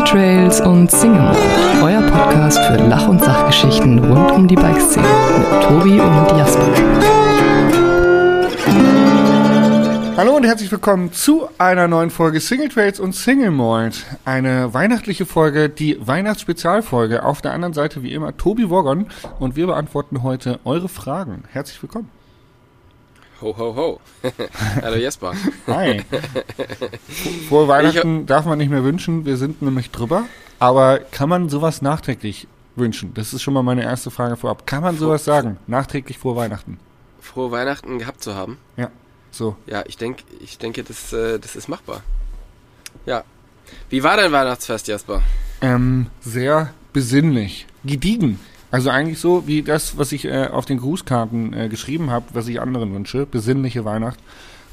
Single Trails und Single Mode, euer Podcast für Lach- und Sachgeschichten rund um die Bikeszene mit Tobi und Jasper. Hallo und herzlich willkommen zu einer neuen Folge Single Trails und Single Mold. Eine weihnachtliche Folge, die Weihnachtsspezialfolge. Auf der anderen Seite wie immer Tobi Woggon und wir beantworten heute eure Fragen. Herzlich willkommen. Ho, ho, ho. Hallo Jesper. Hi. Vor Weihnachten darf man nicht mehr wünschen, wir sind nämlich drüber. Aber kann man sowas nachträglich wünschen? Das ist schon mal meine erste Frage vorab. Kann man sowas sagen, nachträglich vor Weihnachten? Frohe Weihnachten gehabt zu haben. Ja, so. Ja, ich denke, ich denke, das, äh, das ist machbar. Ja. Wie war dein Weihnachtsfest, Jasper? Ähm, sehr besinnlich. Gediegen. Also eigentlich so wie das, was ich äh, auf den Grußkarten äh, geschrieben habe, was ich anderen wünsche. Besinnliche Weihnacht.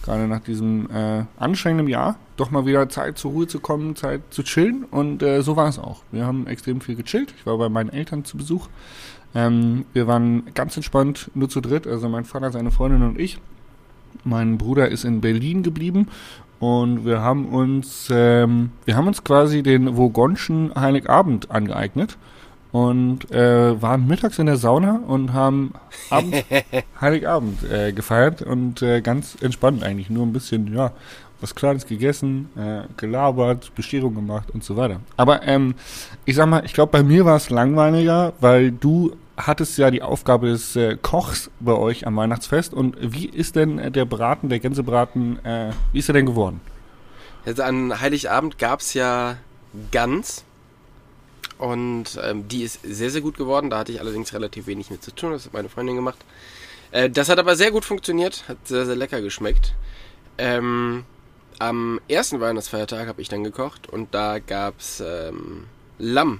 Gerade nach diesem äh, anstrengenden Jahr. Doch mal wieder Zeit zur Ruhe zu kommen, Zeit zu chillen. Und äh, so war es auch. Wir haben extrem viel gechillt. Ich war bei meinen Eltern zu Besuch. Ähm, wir waren ganz entspannt, nur zu dritt. Also mein Vater, seine Freundin und ich. Mein Bruder ist in Berlin geblieben und wir haben uns, ähm, wir haben uns quasi den Vogonschen Heiligabend angeeignet und äh, waren mittags in der Sauna und haben Abend, Heiligabend äh, gefeiert und äh, ganz entspannt eigentlich, nur ein bisschen, ja, was Kleines gegessen, äh, gelabert, Bescherung gemacht und so weiter. Aber ähm, ich sag mal, ich glaube, bei mir war es langweiliger, weil du hattest ja die Aufgabe des äh, Kochs bei euch am Weihnachtsfest. Und wie ist denn äh, der Braten, der Gänsebraten, äh, wie ist er denn geworden? Also an Heiligabend gab es ja Gans. Und ähm, die ist sehr, sehr gut geworden. Da hatte ich allerdings relativ wenig mit zu tun. Das hat meine Freundin gemacht. Äh, das hat aber sehr gut funktioniert. Hat sehr, sehr lecker geschmeckt. Ähm, am ersten Weihnachtsfeiertag habe ich dann gekocht und da gab's ähm, Lamm.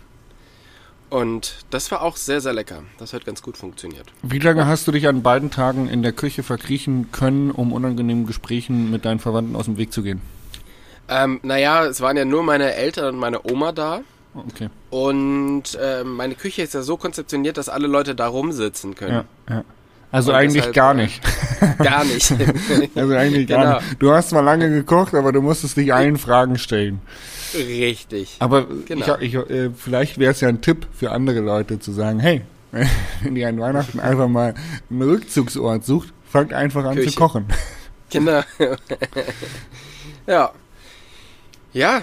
Und das war auch sehr, sehr lecker. Das hat ganz gut funktioniert. Wie lange hast du dich an beiden Tagen in der Küche verkriechen können, um unangenehmen Gesprächen mit deinen Verwandten aus dem Weg zu gehen? Ähm, naja, es waren ja nur meine Eltern und meine Oma da. Okay. Und ähm, meine Küche ist ja so konzeptioniert, dass alle Leute da rumsitzen können. Ja, ja. Also Und eigentlich deshalb, gar äh, nicht. Gar nicht. Also eigentlich gar Genau. nicht. Du hast zwar lange gekocht, aber du musstest dich allen Fragen stellen. Richtig. Aber Genau. ich, ich, äh, vielleicht wäre es ja ein Tipp für andere Leute zu sagen, hey, wenn ihr an Weihnachten einfach mal einen Rückzugsort sucht, fangt einfach an Küche. zu kochen. Genau. ja. Ja,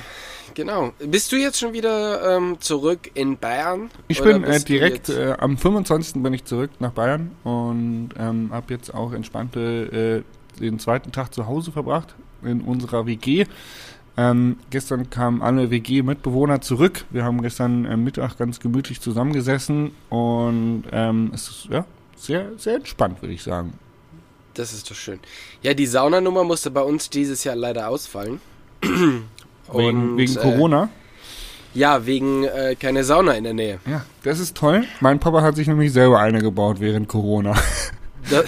genau. Bist du jetzt schon wieder ähm, zurück in Bayern? Ich bin äh, direkt, äh, am 25. bin ich zurück nach Bayern und ähm, habe jetzt auch entspannte äh, den zweiten Tag zu Hause verbracht in unserer WG. Ähm, gestern kamen alle WG-Mitbewohner zurück. Wir haben gestern äh, Mittag ganz gemütlich zusammengesessen und ähm, es ist ja sehr, sehr entspannt, würde ich sagen. Das ist doch schön. Ja, die Saunanummer musste bei uns dieses Jahr leider ausfallen. Wegen, Und, wegen äh, Corona. Ja, wegen äh, keine Sauna in der Nähe. Ja, das ist toll. Mein Papa hat sich nämlich selber eine gebaut während Corona. Das,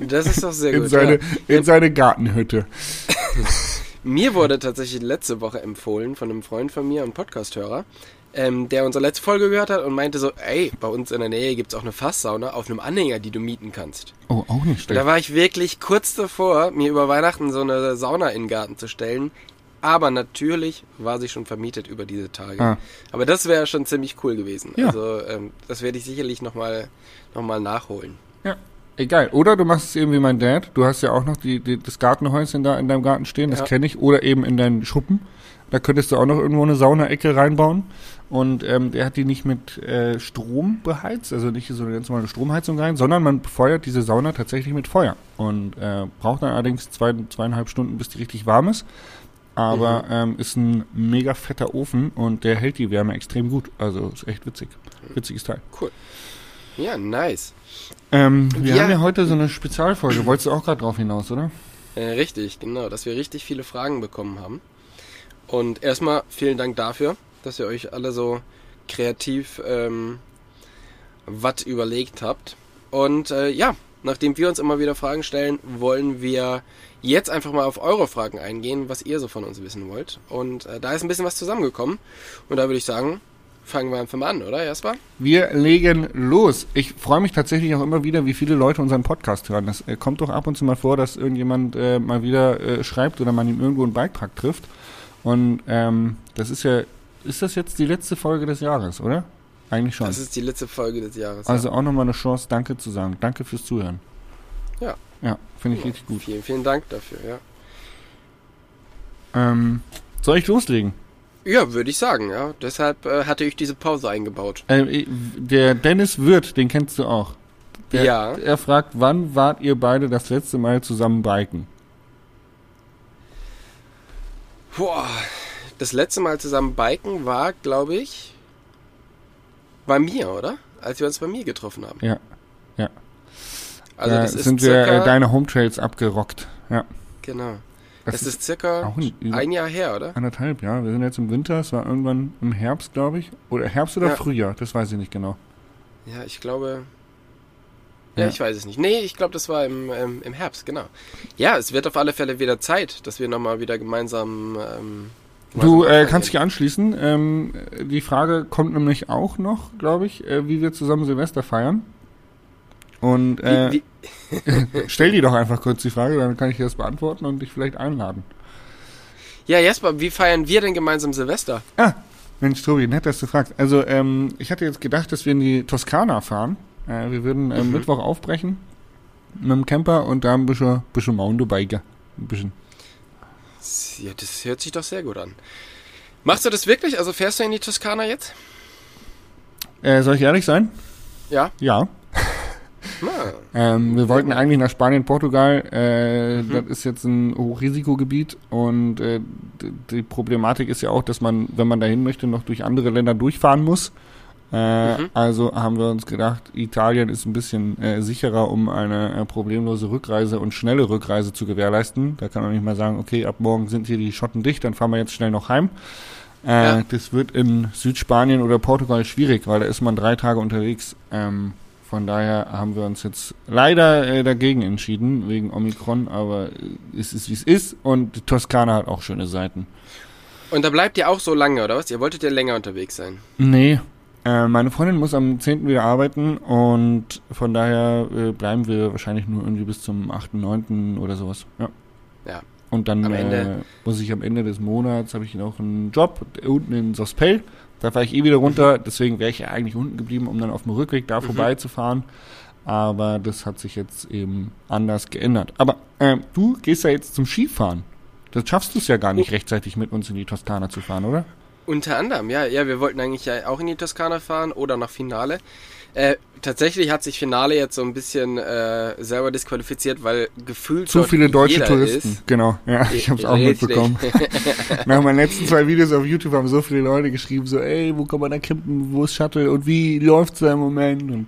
das ist doch sehr In gut. seine, ja. in seine Gartenhütte. Mir wurde tatsächlich letzte Woche empfohlen von einem Freund von mir, einem Podcasthörer, ähm, der unsere letzte Folge gehört hat und meinte so, ey, bei uns in der Nähe gibt's auch eine Fasssauna auf einem Anhänger, die du mieten kannst. Oh, auch nicht schlecht. da war ich wirklich kurz davor, mir über Weihnachten so eine Sauna in den Garten zu stellen. Aber natürlich war sie schon vermietet über diese Tage. Ah. Aber das wäre schon ziemlich cool gewesen. Ja. Also ähm, das werde ich sicherlich nochmal noch mal nachholen. Ja, egal. Oder du machst es eben wie mein Dad. Du hast ja auch noch die, die, das Gartenhäuschen da in deinem Garten stehen, das Ja. kenne ich. Oder eben in deinen Schuppen. Da könntest du auch noch irgendwo eine Saunaecke reinbauen. Und ähm, der hat die nicht mit äh, Strom beheizt, also nicht so eine ganz normale Stromheizung rein, sondern man befeuert diese Sauna tatsächlich mit Feuer. Und äh, braucht dann allerdings zwei, zweieinhalb Stunden, bis die richtig warm ist. Aber ähm, ist ein mega fetter Ofen und der hält die Wärme extrem gut. Also ist echt witzig. Witziges Teil. Cool. Ja, nice. Ähm, wir Ja. haben ja heute so eine Spezialfolge. Wolltest du auch gerade drauf hinaus, oder? Äh, richtig, genau, dass wir richtig viele Fragen bekommen haben. Und erstmal vielen Dank dafür, dass ihr euch alle so kreativ ähm, was überlegt habt. Und äh, ja, nachdem wir uns immer wieder Fragen stellen, wollen wir jetzt einfach mal auf eure Fragen eingehen, was ihr so von uns wissen wollt. Und äh, da ist ein bisschen was zusammengekommen. Und da würde ich sagen, fangen wir einfach mal an, oder Jasper? Wir legen los. Ich freue mich tatsächlich auch immer wieder, wie viele Leute unseren Podcast hören. Das äh, kommt doch ab und zu mal vor, dass irgendjemand äh, mal wieder äh, schreibt oder man ihm irgendwo einen Beitrag trifft. Und ähm, das ist ja ist das jetzt die letzte Folge des Jahres, oder? Eigentlich schon. Das ist die letzte Folge des Jahres. Also auch nochmal eine Chance, Danke zu sagen. Danke fürs Zuhören. Ja. Ja, finde ich ja. richtig gut. Vielen, vielen Dank dafür, ja. Ähm, soll ich loslegen? Ja, würde ich sagen, ja. Deshalb äh, hatte ich diese Pause eingebaut. Äh, der Dennis Wirth, den kennst du auch. Der, Ja. Er fragt, wann wart ihr beide das letzte Mal zusammen biken? Boah, das letzte Mal zusammen biken war, glaube ich, bei mir, oder? Als wir uns bei mir getroffen haben. Ja. Also da das ist sind wir circa, äh, deine Home Trails abgerockt. Ja. genau. Das, Das ist ist circa ein, ein Jahr her, oder? anderthalb, ja. Wir sind jetzt im Winter, es war irgendwann im Herbst, glaube ich. Oder Herbst oder Ja. Frühjahr, das weiß ich nicht genau. Ja, ich glaube. Ja, Ja. ich weiß es nicht. Nee, ich glaube, das war im, ähm, im Herbst, genau. Ja, es wird auf alle Fälle wieder Zeit, dass wir nochmal wieder gemeinsam. Ähm, Du äh, kannst dich anschließen. Ähm, die Frage kommt nämlich auch noch, glaube ich, äh, wie wir zusammen Silvester feiern. Und äh, Wie, wie, stell die doch einfach kurz die Frage, dann kann ich dir das beantworten und dich vielleicht einladen. ja, Jesper, wie feiern wir denn gemeinsam Silvester? Ah, Mensch, Tobi, nett, dass du fragst. Also, ähm, ich hatte jetzt gedacht, dass wir in die Toskana fahren. Äh, wir würden ähm, Mhm. Mittwoch aufbrechen mit dem Camper und da ein bisschen, bisschen Mountainbiker. Ein bisschen. Ja, das hört sich doch sehr gut an. Machst du das wirklich? Also fährst du in die Toskana jetzt? Äh, soll ich ehrlich sein? Ja. Ja. Ähm, wir wollten eigentlich nach Spanien, Portugal. Äh, Mhm. Das ist jetzt ein Hochrisikogebiet und äh, die Problematik ist ja auch, dass man, wenn man dahin möchte, noch durch andere Länder durchfahren muss. Äh, Mhm. Also haben wir uns gedacht, Italien ist ein bisschen äh, sicherer, um eine äh, problemlose Rückreise und schnelle Rückreise zu gewährleisten. Da kann man nicht mal sagen, okay, ab morgen sind hier die Schotten dicht, dann fahren wir jetzt schnell noch heim. Äh, Ja. Das wird in Südspanien oder Portugal schwierig, weil da ist man drei Tage unterwegs. Ähm, von daher haben wir uns jetzt leider äh, dagegen entschieden, wegen Omikron, aber es ist wie es ist und die Toskana hat auch schöne Seiten. Und da bleibt ihr auch so lange, oder was? Ihr wolltet ja länger unterwegs sein. Nee, äh, meine Freundin muss am 10. wieder arbeiten und von daher äh, bleiben wir wahrscheinlich nur irgendwie bis zum 8., 9. oder sowas. Ja. Ja. Und dann äh, muss ich am Ende des Monats, habe ich noch einen Job unten in Sospel. Da fahre ich eh wieder runter, deswegen wäre ich ja eigentlich unten geblieben, um dann auf dem Rückweg da Mhm. vorbeizufahren. Aber das hat sich jetzt eben anders geändert. Aber ähm, du gehst ja jetzt zum Skifahren. Das schaffst du es ja gar nicht rechtzeitig mit uns in die Toskana zu fahren, oder? Unter anderem, ja. Ja, wir wollten eigentlich ja auch in die Toskana fahren oder nach Finale. Äh, tatsächlich hat sich Finale jetzt so ein bisschen äh, selber disqualifiziert, weil gefühlt Zu viele deutsche Touristen. Ist. Genau, ja, ich habe es auch mitbekommen. Nach meinen letzten zwei Videos auf YouTube haben so viele Leute geschrieben, so, ey, wo kann man da campen, wo ist Shuttle und wie läuft's da im Moment? Und,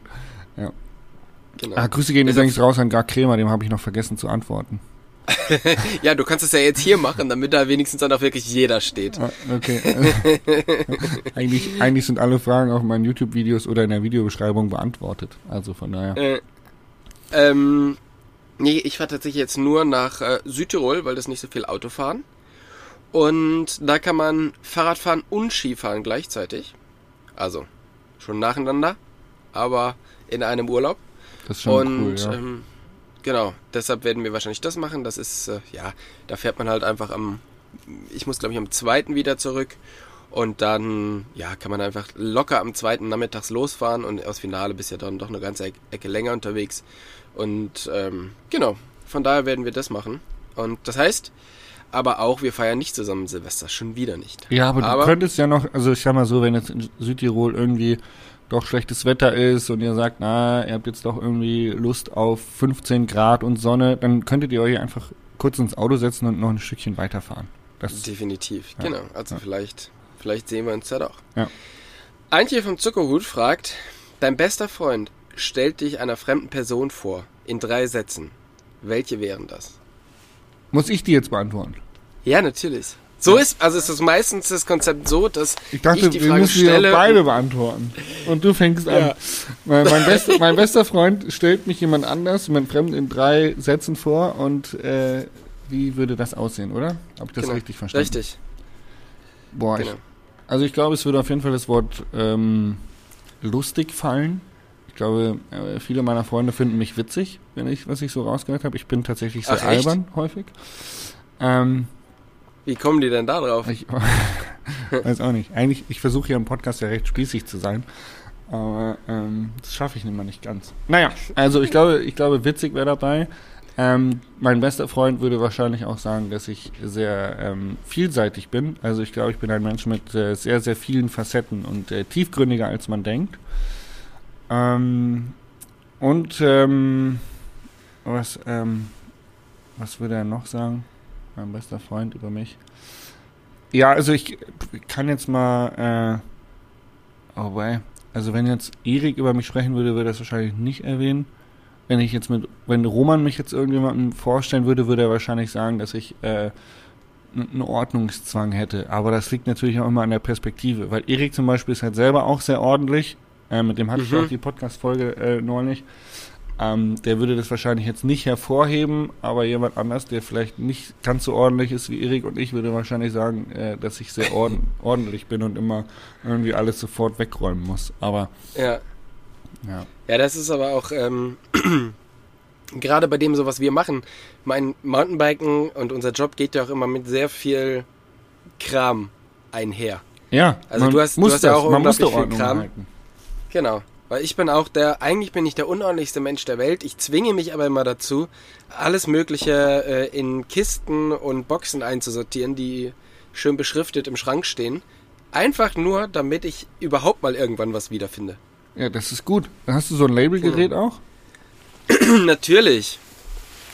Genau. ah, Grüße gehen Ist übrigens raus an Gar Kremer, dem habe ich noch vergessen zu antworten. Ja, du kannst es ja jetzt hier machen, damit da wenigstens dann auch wirklich jeder steht. Ah, okay. eigentlich, eigentlich sind alle Fragen auf meinen YouTube-Videos oder in der Videobeschreibung beantwortet. Also von daher. Äh, ähm, nee, ich fahre tatsächlich jetzt nur nach äh, Südtirol, weil das nicht so viel Auto fahren. Und da kann man Fahrrad fahren und Skifahren gleichzeitig. Also schon nacheinander, aber in einem Urlaub. Das ist schon und cool, ja. ähm, genau, deshalb werden wir wahrscheinlich das machen. Das ist, äh, ja, da fährt man halt einfach am, ich muss glaube ich am zweiten wieder zurück. Und dann, ja, kann man einfach locker am zweiten nachmittags losfahren und aus Finale bist ja dann doch eine ganze Ecke- länger unterwegs. Und ähm, genau, von daher werden wir das machen. Und das heißt, aber auch, wir feiern nicht zusammen Silvester, schon wieder nicht. Ja, aber, Aber- du könntest ja noch, also ich sag mal so, wenn jetzt in Südtirol irgendwie doch schlechtes Wetter ist und ihr sagt, na, ihr habt jetzt doch irgendwie Lust auf 15 Grad und Sonne, dann könntet ihr euch einfach kurz ins Auto setzen und noch ein Stückchen weiterfahren. Das, Definitiv, Ja. genau. Also Ja. vielleicht, vielleicht sehen wir uns ja doch. Ja. Antje vom Zuckerhut fragt, dein bester Freund stellt dich einer fremden Person vor, in drei Sätzen. Welche wären das? muss ich die jetzt beantworten? Ja, natürlich. So ist, also ist das meistens das Konzept so, dass Ich dachte, die wir Frage müssen die stelle. doch beide beantworten. Und du fängst an. Ja. Mein, mein, best, mein bester Freund stellt mich jemand anders, jemand fremd in drei Sätzen vor und äh, wie würde das aussehen, oder? Hab ich das Genau. richtig verstanden? Richtig, Boah, genau. ich, also ich glaube, es würde auf jeden Fall das Wort ähm, lustig fallen. Ich glaube, äh, viele meiner Freunde finden mich witzig, wenn ich, was ich so rausgehört habe. Ich bin tatsächlich sehr Ach, albern häufig. Ähm, Wie kommen die denn da drauf? ich, Weiß auch nicht. Eigentlich, ich versuche hier im Podcast ja recht spießig zu sein. Aber ähm, das schaffe ich immer nicht ganz. Naja, also ich glaube, ich glaube, witzig wäre dabei. Ähm, mein bester Freund würde wahrscheinlich auch sagen, dass ich sehr ähm, vielseitig bin. Also ich glaube, ich bin ein Mensch mit äh, sehr, sehr vielen Facetten und äh, tiefgründiger, als man denkt. Ähm, und ähm, was, ähm, was würde er noch sagen? Mein bester Freund über mich. Ja, also ich kann jetzt mal, äh, oh wei, also wenn jetzt Erik über mich sprechen würde, würde er das wahrscheinlich nicht erwähnen. Wenn ich jetzt mit, wenn Roman mich jetzt irgendjemandem vorstellen würde, würde er wahrscheinlich sagen, dass ich äh, einen Ordnungszwang hätte. Aber das liegt natürlich auch immer an der Perspektive, weil Erik zum Beispiel ist halt selber auch sehr ordentlich. Äh, mit dem hatte ich Mhm. auch die Podcast-Folge äh, neulich. Ähm, der würde das wahrscheinlich jetzt nicht hervorheben, aber jemand anders, der vielleicht nicht ganz so ordentlich ist wie Erik und ich, würde wahrscheinlich sagen, äh, dass ich sehr ord ordentlich bin und immer irgendwie alles sofort wegräumen muss. Aber Ja. ja. Ja, das ist aber auch ähm, gerade bei dem, so was wir machen. Mein Mountainbiken und unser Job geht ja auch immer mit sehr viel Kram einher. Ja, Also du hast- du hast ja das, auch man muss unglaublich viel Kram. halten. Genau. Weil ich bin auch der, eigentlich bin ich der unordentlichste Mensch der Welt. Ich zwinge mich aber immer dazu, alles Mögliche äh, in Kisten und Boxen einzusortieren, die schön beschriftet im Schrank stehen. Einfach nur, damit ich überhaupt mal irgendwann was wiederfinde. Ja, das ist gut. Hast du so ein Labelgerät auch? Natürlich.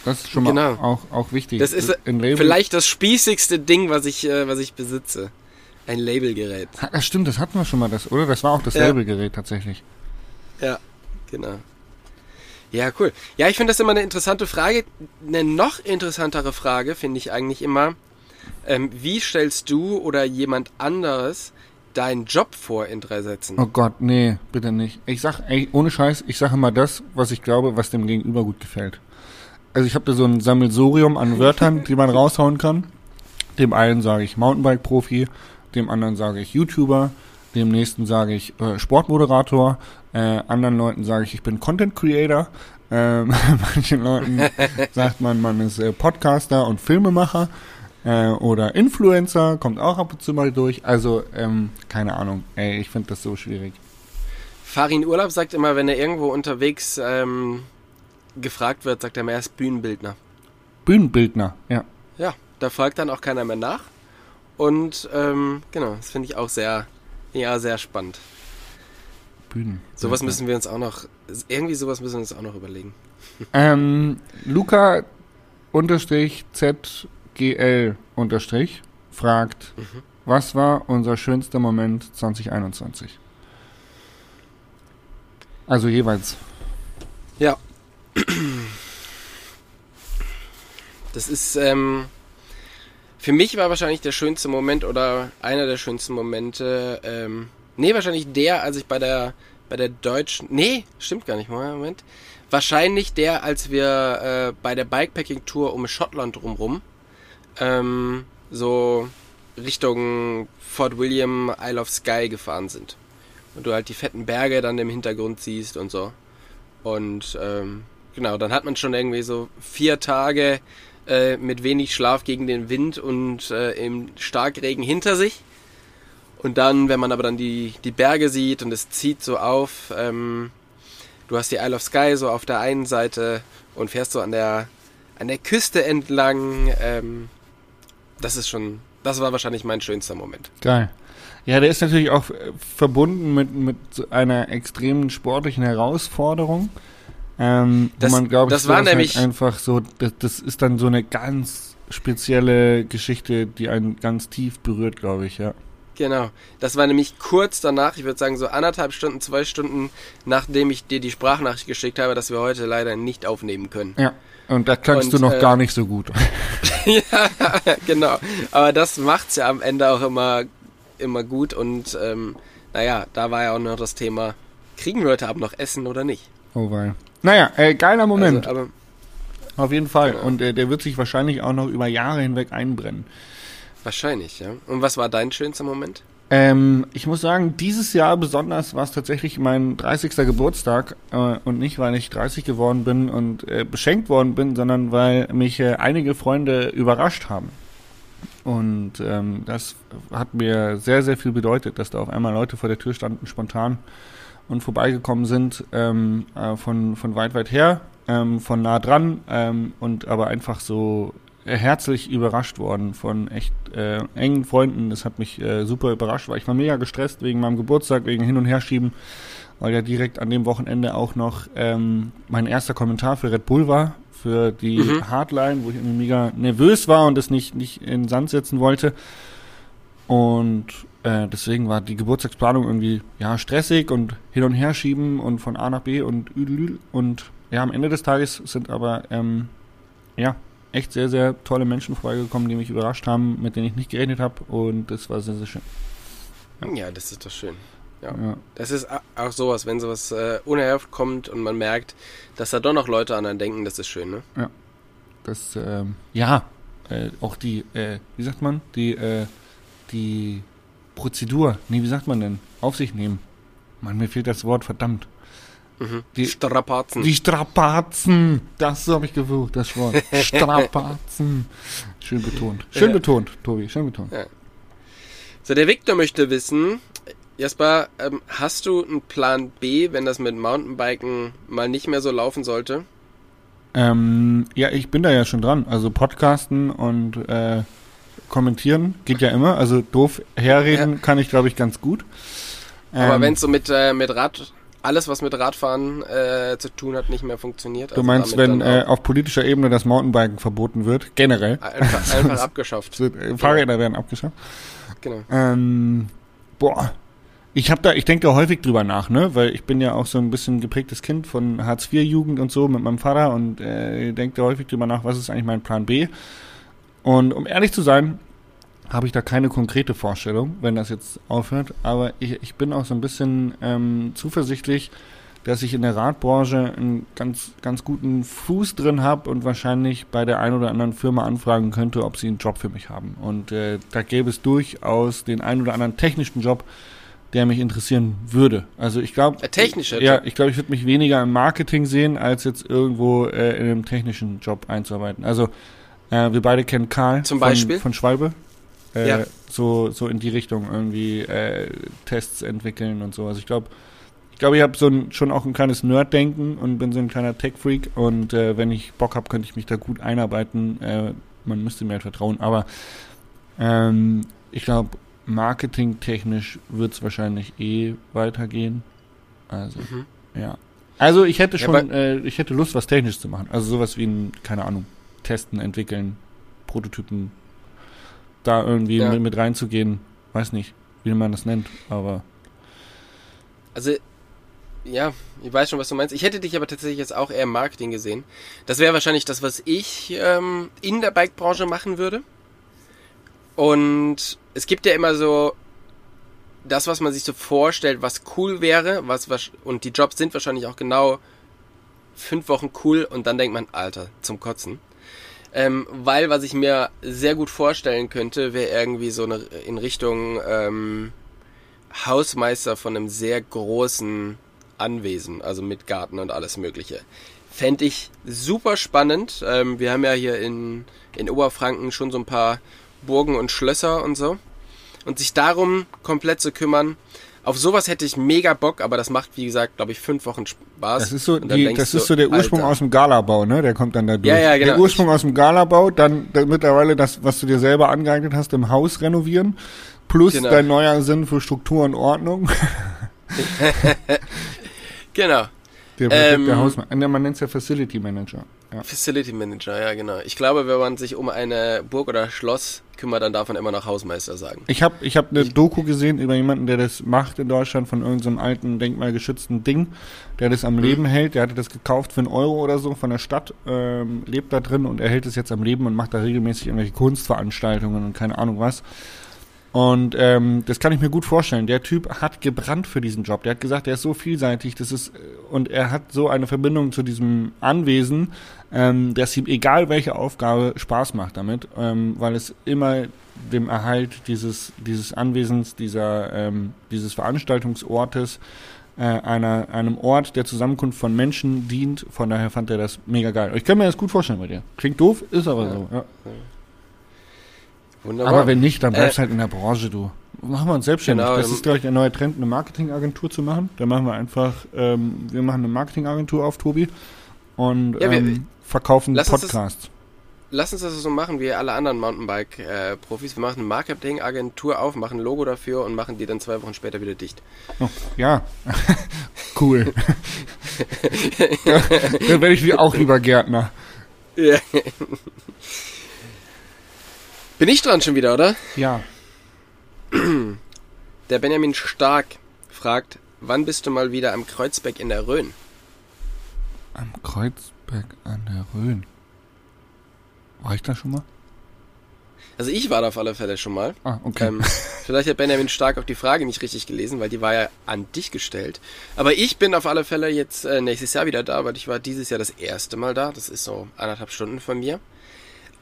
Das ist schon mal Genau. auch, auch wichtig. Das ist vielleicht das spießigste Ding, was ich, äh, was ich besitze. Ein Labelgerät. Das stimmt, das hatten wir schon mal, das, oder? Das war auch das Ja. Labelgerät tatsächlich. Ja, genau. Ja, cool. Ja, ich finde das immer eine interessante Frage. Eine noch interessantere Frage finde ich eigentlich immer, ähm, wie stellst du oder jemand anderes deinen Job vor in drei Sätzen? Oh Gott, nee, bitte nicht. Ich sag, ey, ohne Scheiß, ich sage immer das, was ich glaube, was dem Gegenüber gut gefällt. Also ich habe da so ein Sammelsurium an Wörtern, die man raushauen kann. Dem einen sage ich Mountainbike-Profi, dem anderen sage ich YouTuber, dem nächsten sage ich äh, Sportmoderator, äh, anderen Leuten sage ich, ich bin Content Creator, ähm, manchen Leuten sagt man, man ist äh, Podcaster und Filmemacher äh, oder Influencer, kommt auch ab und zu mal durch. Also, ähm, keine Ahnung, ey, ich finde das so schwierig. Farin Urlaub sagt immer, wenn er irgendwo unterwegs ähm, gefragt wird, sagt er immer, er ist Bühnenbildner. Bühnenbildner, ja. Ja, da fragt dann auch keiner mehr nach. Und ähm, genau, das finde ich auch sehr, ja, sehr spannend. Bühnen. Sowas müssen wir uns auch noch, irgendwie sowas müssen wir uns auch noch überlegen. Ähm, Luca unterstrich ZGL unterstrich fragt, Mhm. was war unser schönster Moment 2021? Also jeweils. Ja. Das ist, ähm, für mich war wahrscheinlich der schönste Moment oder einer der schönsten Momente, ähm, nee, wahrscheinlich der, als ich bei der, bei der deutschen, nee, stimmt gar nicht, Moment. Wahrscheinlich der, als wir äh, bei der Bikepacking-Tour um Schottland drumrum, ähm, so Richtung Fort William, Isle of Skye gefahren sind. Und du halt die fetten Berge dann im Hintergrund siehst und so. Und ähm, genau, dann hat man schon irgendwie so vier Tage äh, mit wenig Schlaf gegen den Wind und äh, im Starkregen hinter sich. Und dann, wenn man aber dann die, die Berge sieht und es zieht so auf, ähm, du hast die Isle of Skye so auf der einen Seite und fährst so an der, an der Küste entlang. Ähm, das ist schon, das war wahrscheinlich mein schönster Moment. Geil. Ja, der ist natürlich auch äh, verbunden mit, mit einer extremen sportlichen Herausforderung. Ähm, Das- man, glaube ich, das war nämlich- halt einfach so, das, das ist dann so eine ganz spezielle Geschichte, die einen ganz tief berührt, glaube ich, ja. Genau. Das war nämlich kurz danach, ich würde sagen so anderthalb Stunden, zwei Stunden, nachdem ich dir die Sprachnachricht geschickt habe, dass wir heute leider nicht aufnehmen können. Ja. Und da klangst Und, du noch äh, gar nicht so gut. ja, genau. Aber das macht's ja am Ende auch immer, immer gut und ähm, naja, da war ja auch noch das Thema, kriegen wir heute Abend noch Essen oder nicht? Oh wei. Naja, äh, geiler Moment. Also, aber Auf jeden Fall. Genau. Und äh, der wird sich wahrscheinlich auch noch über Jahre hinweg einbrennen. wahrscheinlich, ja. Und was war dein schönster Moment? Ähm, ich muss sagen, dieses Jahr besonders war es tatsächlich mein 30. Geburtstag äh, und nicht, weil ich 30 geworden bin und äh, beschenkt worden bin, sondern weil mich äh, einige Freunde überrascht haben. Und ähm, das hat mir sehr, sehr viel bedeutet, dass da auf einmal Leute vor der Tür standen, spontan und vorbeigekommen sind, ähm, äh, von, von weit, weit her, ähm, von nah dran ähm, und aber einfach so herzlich überrascht worden von echt äh, engen Freunden. Das hat mich äh, super überrascht, weil ich war mega gestresst wegen meinem Geburtstag, wegen Hin- und Herschieben, weil ja direkt an dem Wochenende auch noch ähm, mein erster Kommentar für Red Bull war, für die Mhm. Hardline, wo ich irgendwie mega nervös war und das nicht, nicht in den Sand setzen wollte. Und äh, deswegen war die Geburtstagsplanung irgendwie ja stressig und hin und her schieben und von A nach B und üdelüdel. Und ja, am Ende des Tages sind aber ähm, ja echt sehr, sehr tolle Menschen vorbeigekommen, die mich überrascht haben, mit denen ich nicht gerechnet habe. Und das war sehr, sehr schön. Ja, das ist doch schön. Ja. Ja. Das ist auch sowas, wenn sowas äh, unerhört kommt und man merkt, dass da doch noch Leute an einen denken, das ist schön, ne? Das, ähm, ja, äh, auch die, äh, wie sagt man, die, äh, die Prozedur, nee, wie sagt man denn? Auf sich nehmen. Mann, mir fehlt das Wort, verdammt. Mhm. Die- Strapazen. Die Strapazen, das habe ich gesucht, das Wort. Strapazen. Schön betont. Schön Ja. betont, Tobi, schön betont. So, der Victor möchte wissen, Jasper, ähm, hast du einen Plan B, wenn das mit Mountainbiken mal nicht mehr so laufen sollte? Ähm, ja, ich bin da ja schon dran. Also Podcasten und äh, kommentieren geht ja immer. Also doof herreden kann ich, glaube ich, ganz gut. Aber Ähm, wenn es so mit, äh, mit Rad, alles was mit Radfahren äh, zu tun hat, nicht mehr funktioniert. Du also meinst, wenn äh, auf politischer Ebene das Mountainbiken verboten wird, generell. einfach, einfach abgeschafft. Äh, Fahrräder werden abgeschafft. Genau. Ähm, boah. Ich habe da, ich denke da häufig drüber nach, ne, weil ich bin ja auch so ein bisschen geprägtes Kind von Hartz-IV-Jugend und so mit meinem Vater und äh, denke da häufig drüber nach, was ist eigentlich mein Plan B? Und um ehrlich zu sein, habe ich da keine konkrete Vorstellung, wenn das jetzt aufhört, aber ich, ich bin auch so ein bisschen ähm, zuversichtlich, dass ich in der Radbranche einen ganz, ganz guten Fuß drin habe und wahrscheinlich bei der einen oder anderen Firma anfragen könnte, ob sie einen Job für mich haben. Und äh, da gäbe es durchaus den einen oder anderen technischen Job, der mich interessieren würde. Also ich glaube, Ein technischer ja, ich glaube, ich würde mich weniger im Marketing sehen, als jetzt irgendwo äh, in einem technischen Job einzuarbeiten. Also äh, wir beide kennen Karl Zum von, Beispiel? von Schwalbe. Äh, Ja. so, so in die Richtung irgendwie äh, Tests entwickeln und so. Also ich glaube, ich glaube, ich habe so ein, schon auch ein kleines Nerd-Denken und bin so ein kleiner Tech-Freak und äh, wenn ich Bock habe, könnte ich mich da gut einarbeiten. Äh, man müsste mir halt vertrauen, aber ähm, ich glaube, marketingtechnisch wird es wahrscheinlich eh weitergehen. Also, Mhm. ja. Also ich hätte Ja, schon, äh, ich hätte Lust, was technisch zu machen. Also sowas wie ein, keine Ahnung, testen, entwickeln, Prototypen, da irgendwie Ja. mit, mit reinzugehen. Weiß nicht, wie man das nennt, aber Also, ja, ich weiß schon, was du meinst. Ich hätte dich aber tatsächlich jetzt auch eher im Marketing gesehen. Das wäre wahrscheinlich das, was ich ähm, in der Bike-Branche machen würde. Und es gibt ja immer so das, was man sich so vorstellt, was cool wäre, was, was und die Jobs sind wahrscheinlich auch genau fünf Wochen cool und dann denkt man, Alter, zum Kotzen. Ähm, weil was ich mir sehr gut vorstellen könnte, wäre irgendwie so eine in Richtung ähm, Hausmeister von einem sehr großen Anwesen, also mit Garten und alles Mögliche. Fände ich super spannend. Ähm, wir haben ja hier in, in Oberfranken schon so ein paar Burgen und Schlösser und so. Und sich darum komplett zu kümmern, auf sowas hätte ich mega Bock, aber das macht, wie gesagt, glaube ich, fünf Wochen Spaß. das ist so, die, das ist so der Ursprung Alter. aus dem Galabau, ne? Der kommt dann da durch. Ja, ja, genau. Der Ursprung aus dem Galabau, dann, dann mittlerweile das, was du dir selber angeeignet hast, im Haus renovieren, plus Genau. dein neuer Sinn für Struktur und Ordnung. Genau. Der Ähm, Hausmann. Man nennt es ja Facility Manager. Ja. Facility Manager, ja genau. Ich glaube, wenn man sich um eine Burg oder Schloss kümmert, dann darf man immer noch Hausmeister sagen. Ich habe ich hab eine Doku gesehen über jemanden, der das macht in Deutschland von irgendeinem alten denkmalgeschützten Ding, der das am Mhm. Leben hält. Der hatte das gekauft für einen Euro oder so von der Stadt, ähm, lebt da drin und er hält es jetzt am Leben und macht da regelmäßig irgendwelche Kunstveranstaltungen und keine Ahnung was. Und ähm, das kann ich mir gut vorstellen. Der Typ hat gebrannt für diesen Job. Der hat gesagt, er ist so vielseitig, das ist und er hat so eine Verbindung zu diesem Anwesen, ähm, dass ihm egal welche Aufgabe Spaß macht damit, ähm, weil es immer dem Erhalt dieses dieses Anwesens, dieser ähm, dieses Veranstaltungsortes äh, einer, einem Ort der Zusammenkunft von Menschen dient. Von daher fand er das mega geil. Ich kann mir das gut vorstellen bei dir. Klingt doof, ist aber Ja. so. Ja. Wunderbar. Aber wenn nicht, dann bleibst Äh, halt in der Branche, du. Machen wir uns selbstständig. Genau, das ähm, ist, glaube ich, der neue Trend, eine Marketingagentur zu machen. Da machen wir einfach, ähm, wir machen eine Marketingagentur auf, Tobi, und Ja, wir- ähm, verkaufen Lass uns das- Podcasts. Lass uns das so machen wie alle anderen Mountainbike-Profis. Wir machen eine Marketingagentur auf, machen ein Logo dafür und machen die dann zwei Wochen später wieder dicht. Oh, ja, cool. ja, dann werde ich wie auch lieber Gärtner. Ja. Bin ich dran schon wieder, oder? Ja. Der Benjamin Stark fragt, wann bist du mal wieder am Kreuzberg in der Rhön? Am Kreuzberg an der Rhön. War ich da schon mal? Also ich war da auf alle Fälle schon mal. Ah, okay. Ähm, vielleicht hat Benjamin Stark auch die Frage nicht richtig gelesen, weil die war ja an dich gestellt. Aber ich bin auf alle Fälle jetzt äh, nächstes Jahr wieder da, weil ich war dieses Jahr das erste Mal da. Das ist so anderthalb Stunden von mir.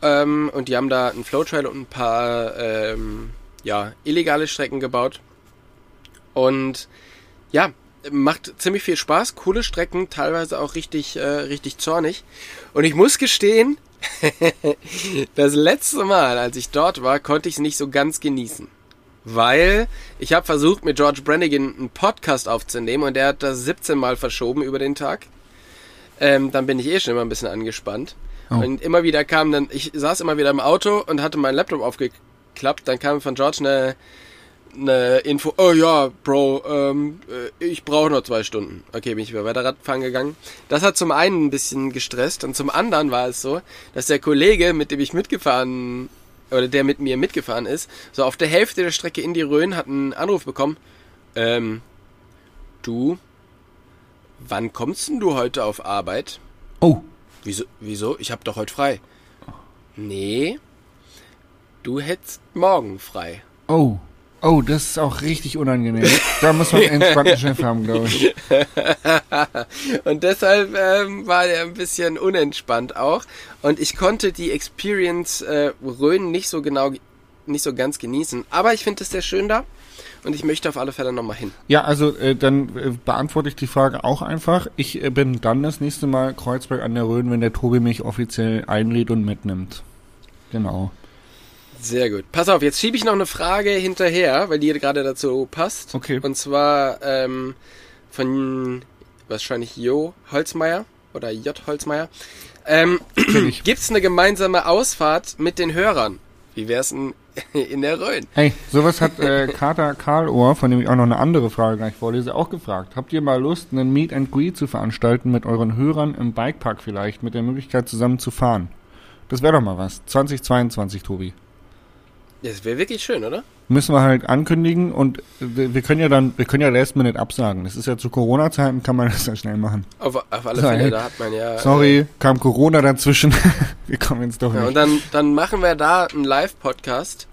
Ähm, und die haben da einen Flowtrail und ein paar ähm, ja, illegale Strecken gebaut. Und ja, macht ziemlich viel Spaß. Coole Strecken, teilweise auch richtig, äh, richtig zornig. Und ich muss gestehen, das letzte Mal, als ich dort war, konnte ich es nicht so ganz genießen. Weil ich habe versucht, mit George Brannigan einen Podcast aufzunehmen und der hat das 17 Mal verschoben über den Tag. Ähm, dann bin ich eh schon immer ein bisschen angespannt. Oh. Und immer wieder kam dann, ich saß immer wieder im Auto und hatte meinen Laptop aufgeklappt. Dann kam von George eine, eine Info, oh ja, Bro, ähm, äh, ich brauche noch zwei Stunden. Okay, bin ich wieder weiter Radfahren gegangen. Das hat zum einen ein bisschen gestresst und zum anderen war es so, dass der Kollege, mit dem ich mitgefahren, oder der mit mir mitgefahren ist, so auf der Hälfte der Strecke in die Rhön hat einen Anruf bekommen, ähm, du, wann kommst denn du heute auf Arbeit? oh, Wieso? Wieso? Ich hab doch heute frei. Nee, du hättest morgen frei. oh. Oh, das ist auch richtig unangenehm. Da muss man einen entspannten Chef haben, glaube ich. Und deshalb ähm, war der ein bisschen unentspannt auch. Und ich konnte die Experience äh, Rhön nicht so genau, nicht so ganz genießen. Aber ich finde es sehr schön da. Und ich möchte auf alle Fälle nochmal hin. Ja, also äh, dann äh, beantworte ich die Frage auch einfach. Ich äh, bin dann das nächste Mal Kreuzberg an der Rhön, wenn der Tobi mich offiziell einlädt und mitnimmt. Genau. Sehr gut. Pass auf, jetzt schiebe ich noch eine Frage hinterher, weil die gerade dazu passt. Okay. Und zwar ähm, von wahrscheinlich Jo Holzmeier oder J. Holzmeier. Ähm. Gibt es eine gemeinsame Ausfahrt mit den Hörern? Wie wär's denn in der Rhön? Hey, sowas hat äh, Kater Karlohr, von dem ich auch noch eine andere Frage gleich vorlese, auch gefragt. Habt ihr mal Lust, einen Meet and Greet zu veranstalten mit euren Hörern im Bikepark vielleicht, mit der Möglichkeit zusammen zu fahren? Das wäre doch mal was. 2022, Tobi. Das wäre wirklich schön, oder? Müssen wir halt ankündigen und wir wir können ja dann, wir können ja last minute absagen. Das ist ja zu Corona-Zeiten, kann man das ja schnell machen. Auf, auf alle So, Fälle, hey. da hat man ja. Sorry, kam Corona dazwischen. wir kommen jetzt doch Äh, ja, nicht. und dann, dann machen wir da einen Live-Podcast.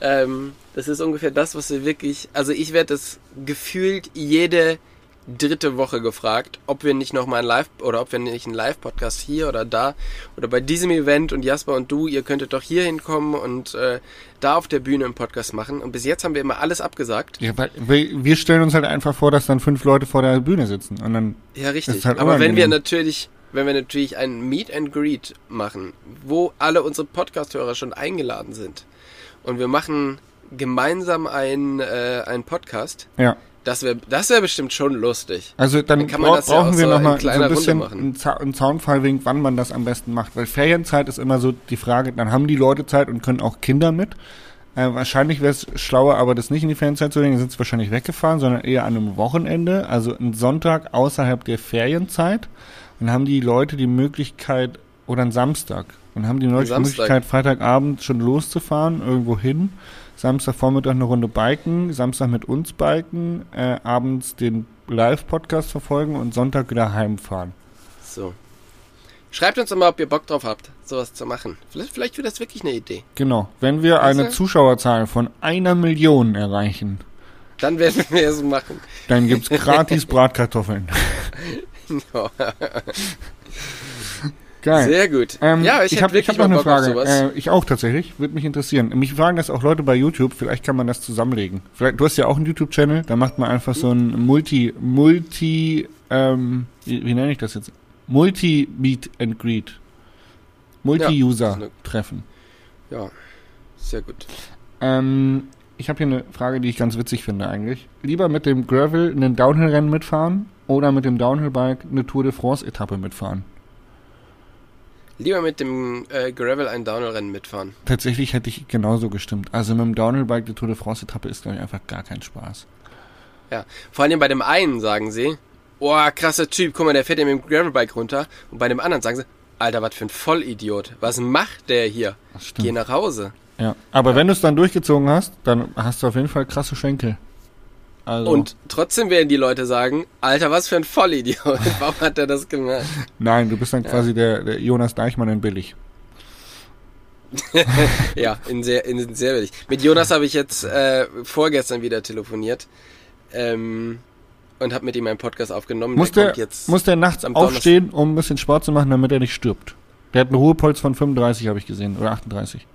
Ähm, das ist ungefähr das, was wir wirklich. Also ich werde das gefühlt jede dritte Woche gefragt, ob wir nicht nochmal ein Live oder ob wir nicht einen Live-Podcast hier oder da oder bei diesem Event und Jasper und du, ihr könntet doch hier hinkommen und äh, da auf der Bühne einen Podcast machen. Und bis jetzt haben wir immer alles abgesagt. Ja, weil, wir stellen uns halt einfach vor, dass dann fünf Leute vor der Bühne sitzen und dann Ja, richtig. halt Aber wenn wir natürlich, wenn wir natürlich ein Meet and Greet machen, wo alle unsere Podcast-Hörer schon eingeladen sind und wir machen gemeinsam einen, äh, einen Podcast, ja. Das wäre das wär bestimmt schon lustig. Also dann, Dann kann man bra ja brauchen auch wir so noch in mal so ein bisschen einen, Za einen Zaunfall wegen, wann man das am besten macht. Weil Ferienzeit ist immer so die Frage, dann haben die Leute Zeit und können auch Kinder mit. Äh, wahrscheinlich wäre es schlauer, aber das nicht in die Ferienzeit zu legen, dann sind sie wahrscheinlich weggefahren, sondern eher an einem Wochenende, also einen Sonntag außerhalb der Ferienzeit. Dann haben die Leute die Möglichkeit, oder einen Samstag, dann haben die Leute die. Möglichkeit, Freitagabend schon loszufahren, irgendwo hin. Samstagvormittag eine Runde biken, Samstag mit uns biken, äh, abends den Live-Podcast verfolgen und Sonntag wieder heimfahren. So. Schreibt uns doch mal, ob ihr Bock drauf habt, sowas zu machen. Vielleicht, vielleicht wird das wirklich eine Idee. Genau. Wenn wir eine? Zuschauerzahl von einer Million erreichen, Dann werden wir es machen. dann gibt's gratis Bratkartoffeln. Geil. Sehr gut. Ähm, ja, ich, ich habe hab noch eine Bock Frage. Äh, ich auch tatsächlich. Würde mich interessieren. Mich fragen das auch Leute bei YouTube. Vielleicht kann man das zusammenlegen. Vielleicht, du hast ja auch einen YouTube-Channel. Da macht man einfach so ein Multi, Multi, ähm, wie, wie nenne ich das jetzt? Multi-Meet and Greet. Ja, Multi-User-Treffen. ja. Sehr gut. Ähm, ich habe hier eine Frage, die ich ganz witzig finde eigentlich. Lieber mit dem Gravel einen Downhill-Rennen mitfahren oder mit dem Downhill-Bike eine Tour de France-Etappe mitfahren? Lieber mit dem äh, Gravel ein Downhill-Rennen mitfahren. Tatsächlich hätte ich genauso gestimmt. Also mit dem Downhill-Bike die Tour de France-Etappe ist, glaube ich, einfach gar kein Spaß. Ja. Vor allem bei dem einen sagen sie, oh, krasser Typ, guck mal, der fährt ja mit dem Gravelbike runter. Und bei dem anderen sagen sie, Alter, was für ein Vollidiot. Was macht der hier? Geh nach Hause. Ja. Aber wenn du es dann durchgezogen hast, dann hast du auf jeden Fall krasse Schenkel. Also, Und trotzdem werden die Leute sagen, Alter, was für ein Vollidiot. Warum hat er das gemacht? nein, du bist dann quasi der, der Jonas Deichmann in billig. Ja, in sehr, in sehr willig. Mit Jonas habe ich jetzt äh, vorgestern wieder telefoniert. Ähm, und habe mit ihm einen Podcast aufgenommen. Muss der der, muss der nachts am aufstehen, um ein bisschen Sport zu machen, damit er nicht stirbt? Der hat einen Ruhepuls von 35, habe ich gesehen, oder 38.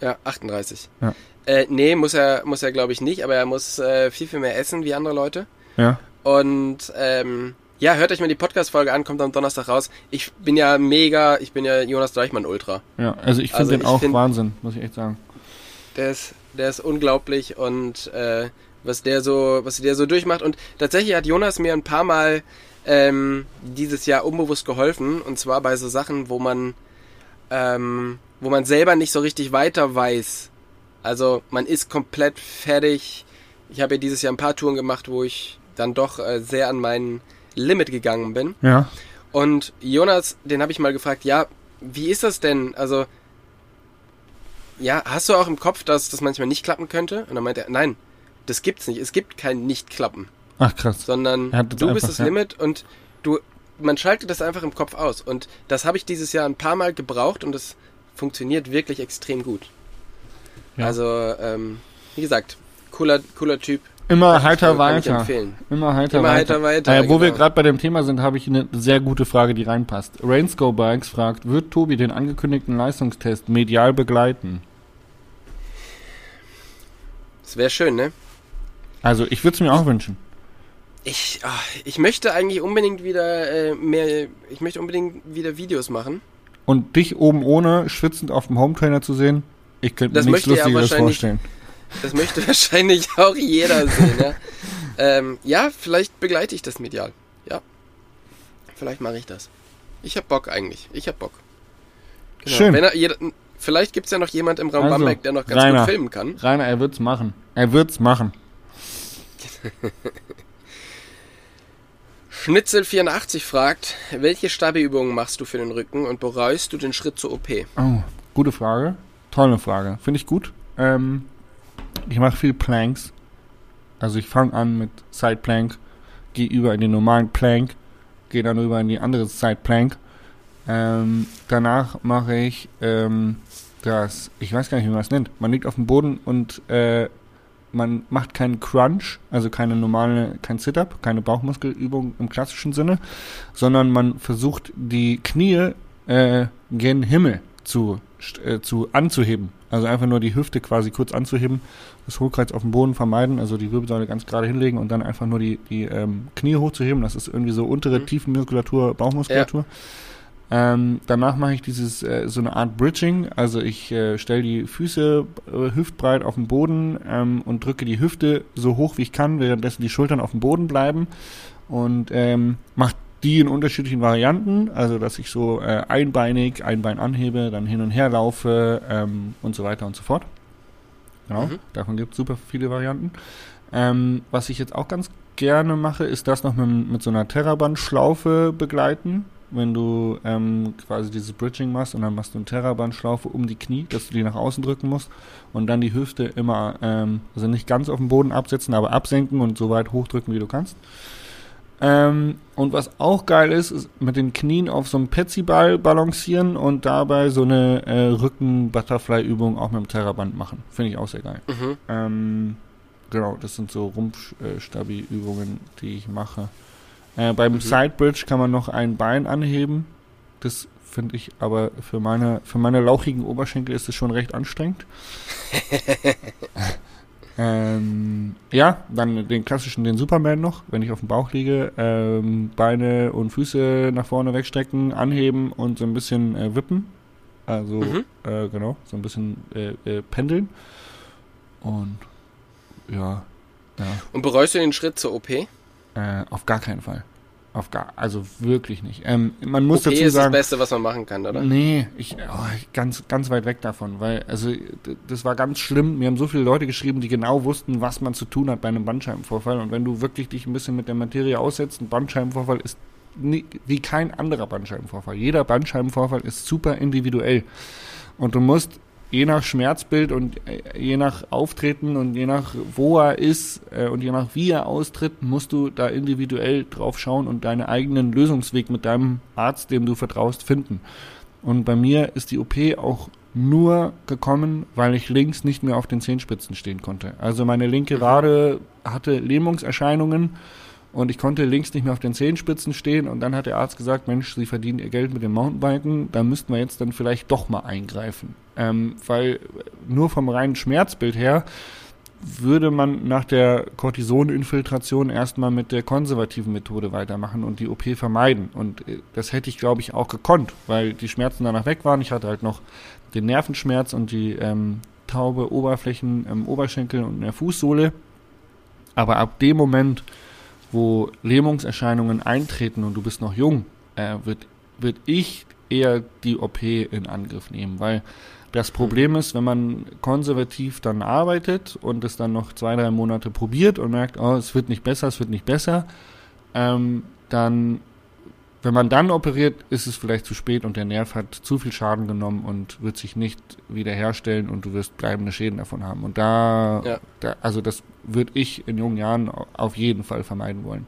Ja, 38. Ja. Äh, nee, muss er, muss er glaube ich nicht, aber er muss äh, viel, viel mehr essen wie andere Leute. Ja. Und ähm, ja, hört euch mal die Podcast-Folge an, kommt am Donnerstag raus. Ich bin ja mega, ich bin ja Jonas Deichmann Ultra. Ja, also ich finde Also den ich auch find- Wahnsinn, muss ich echt sagen. Der ist, der ist unglaublich und äh, was der so, was der so durchmacht. Und tatsächlich hat Jonas mir ein paar Mal ähm, dieses Jahr unbewusst geholfen. Und zwar bei so Sachen, wo man, ähm, wo man selber nicht so richtig weiter weiß. Also man ist komplett fertig. Ich habe ja dieses Jahr ein paar Touren gemacht, wo ich dann doch äh, sehr an mein Limit gegangen bin. Ja. Und Jonas, den habe ich mal gefragt, ja, wie ist das denn? Also, ja, hast du auch im Kopf, dass das manchmal nicht klappen könnte? Und dann meinte er, nein, das gibt's nicht. Es gibt kein Nicht-Klappen, Ach krass. sondern Er das du bist einfach, das ja. Limit und du, man schaltet das einfach im Kopf aus. Und das habe ich dieses Jahr ein paar Mal gebraucht und es funktioniert wirklich extrem gut. Ja. Also, ähm, wie gesagt, cooler, cooler Typ. Immer heiter weiter. empfehlen. Immer heiter Immer weiter. heiter weiter, Äh, wo wir genau. gerade bei dem Thema sind, habe ich eine sehr gute Frage, die reinpasst. Rainsco Bikes fragt, wird Tobi den angekündigten Leistungstest medial begleiten? Das wäre schön, ne? Also ich würde es mir auch wünschen. Ich, ah, ich möchte eigentlich unbedingt wieder äh, mehr, ich möchte unbedingt wieder Videos machen. Und dich oben ohne schwitzend auf dem Hometrainer zu sehen, ich könnte mir Das nichts möchte er Lustigeres wahrscheinlich- vorstellen. Das möchte wahrscheinlich auch jeder sehen, ja. ähm, ja, vielleicht begleite ich das medial. Ja. Vielleicht mache ich das. Ich hab Bock eigentlich. Ich hab Bock. Genau. Schön. Er, jeder, vielleicht gibt's ja noch jemand im Raum Also, Bamberg, der noch ganz Rainer. gut filmen kann. Rainer, er wird's machen. Er wird's machen. Schnitzel84 fragt, welche Stabi-Übungen machst du für den Rücken und bereust du den Schritt zur OP? Oh, gute Frage. Tolle Frage. Finde ich gut. Ähm, ich mache viel Planks. Also ich fange an mit Side Plank, gehe über in den normalen Plank, gehe dann über in die andere Side Plank. Ähm, danach mache ich ähm, das, ich weiß gar nicht, wie man es nennt. Man liegt auf dem Boden und äh, man macht keinen Crunch, also keine normale, kein Sit-Up, keine Bauchmuskelübung im klassischen Sinne, sondern man versucht die Knie äh, gen Himmel zu, zu anzuheben. Also einfach nur die Hüfte quasi kurz anzuheben, das Hohlkreuz auf dem Boden vermeiden, also die Wirbelsäule ganz gerade hinlegen und dann einfach nur die, die ähm, Knie hochzuheben. Das ist irgendwie so untere Mhm. Tiefenmuskulatur, Bauchmuskulatur. Ähm, danach mache ich dieses äh, so eine Art Bridging, also ich äh, stelle die Füße äh, hüftbreit auf den Boden ähm, und drücke die Hüfte so hoch wie ich kann, währenddessen die Schultern auf dem Boden bleiben und ähm, mache die in unterschiedlichen Varianten, also dass ich so äh, einbeinig ein Bein anhebe, dann hin und her laufe ähm, und so weiter und so fort. Genau, Mhm. davon gibt es super viele Varianten. Ähm, was ich jetzt auch ganz gerne mache, ist das noch mit, mit so einer Terraband-Schlaufe begleiten. Wenn du ähm, quasi dieses Bridging machst und dann machst du eine Terraband-Schlaufe um die Knie, dass du die nach außen drücken musst und dann die Hüfte immer, ähm, also nicht ganz auf den Boden absetzen, aber absenken und so weit hochdrücken, wie du kannst. Ähm, und was auch geil ist, ist mit den Knien auf so einem Petsy-Ball balancieren und dabei so eine äh, Rücken-Butterfly-Übung auch mit dem Terraband machen. Finde ich auch sehr geil. Mhm. Ähm, genau, das sind so Rumpfstabi-Übungen, die ich mache. Äh, beim Mhm. Sidebridge kann man noch ein Bein anheben. Das finde ich aber für meine, für meine lauchigen Oberschenkel ist es schon recht anstrengend. ähm, ja, dann den klassischen, den Superman noch, wenn ich auf dem Bauch liege. Ähm, Beine und Füße nach vorne wegstrecken, anheben und so ein bisschen äh, wippen. Also, Mhm. äh, genau, so ein bisschen äh, äh, pendeln. Und ja, ja, Und bereust du den Schritt zur OP? äh, auf gar keinen Fall. Auf gar, also wirklich nicht. Ähm, man muss OP dazu ist das sagen, Beste, was man machen kann, oder? Nee, ich oh, ganz ganz weit weg davon, weil also das war ganz schlimm. Mir haben so viele Leute geschrieben, die genau wussten, was man zu tun hat bei einem Bandscheibenvorfall und wenn du wirklich dich ein bisschen mit der Materie aussetzt, ein Bandscheibenvorfall ist nie, wie kein anderer Bandscheibenvorfall. Jeder Bandscheibenvorfall ist super individuell und du musst je nach Schmerzbild und äh, je nach Auftreten und je nach wo er ist äh, und je nach wie er austritt, musst du da individuell drauf schauen und deinen eigenen Lösungsweg mit deinem Arzt, dem du vertraust, finden. Und bei mir ist die OP auch nur gekommen, weil ich links nicht mehr auf den Zehenspitzen stehen konnte. Also meine linke Wade hatte Lähmungserscheinungen und ich konnte links nicht mehr auf den Zehenspitzen stehen und dann hat der Arzt gesagt, Mensch, Sie verdienen Ihr Geld mit dem Mountainbiken, da müssten wir jetzt dann vielleicht doch mal eingreifen. Ähm, weil nur vom reinen Schmerzbild her würde man nach der Cortisoninfiltration erstmal mit der konservativen Methode weitermachen und die OP vermeiden. Und äh, das hätte ich, glaube ich, auch gekonnt, weil die Schmerzen danach weg waren. Ich hatte halt noch den Nervenschmerz und die ähm, taube Oberflächen im Oberschenkel und in der Fußsohle. Aber ab dem Moment, wo Lähmungserscheinungen eintreten und du bist noch jung, äh, wird, wird ich eher die OP in Angriff nehmen, weil das Problem ist, wenn man konservativ dann arbeitet und es dann noch zwei, drei Monate probiert und merkt, oh, es wird nicht besser, es wird nicht besser, ähm, dann, wenn man dann operiert, ist es vielleicht zu spät und der Nerv hat zu viel Schaden genommen und wird sich nicht wiederherstellen und du wirst bleibende Schäden davon haben. Und da, Ja. da also das würde ich in jungen Jahren auf jeden Fall vermeiden wollen.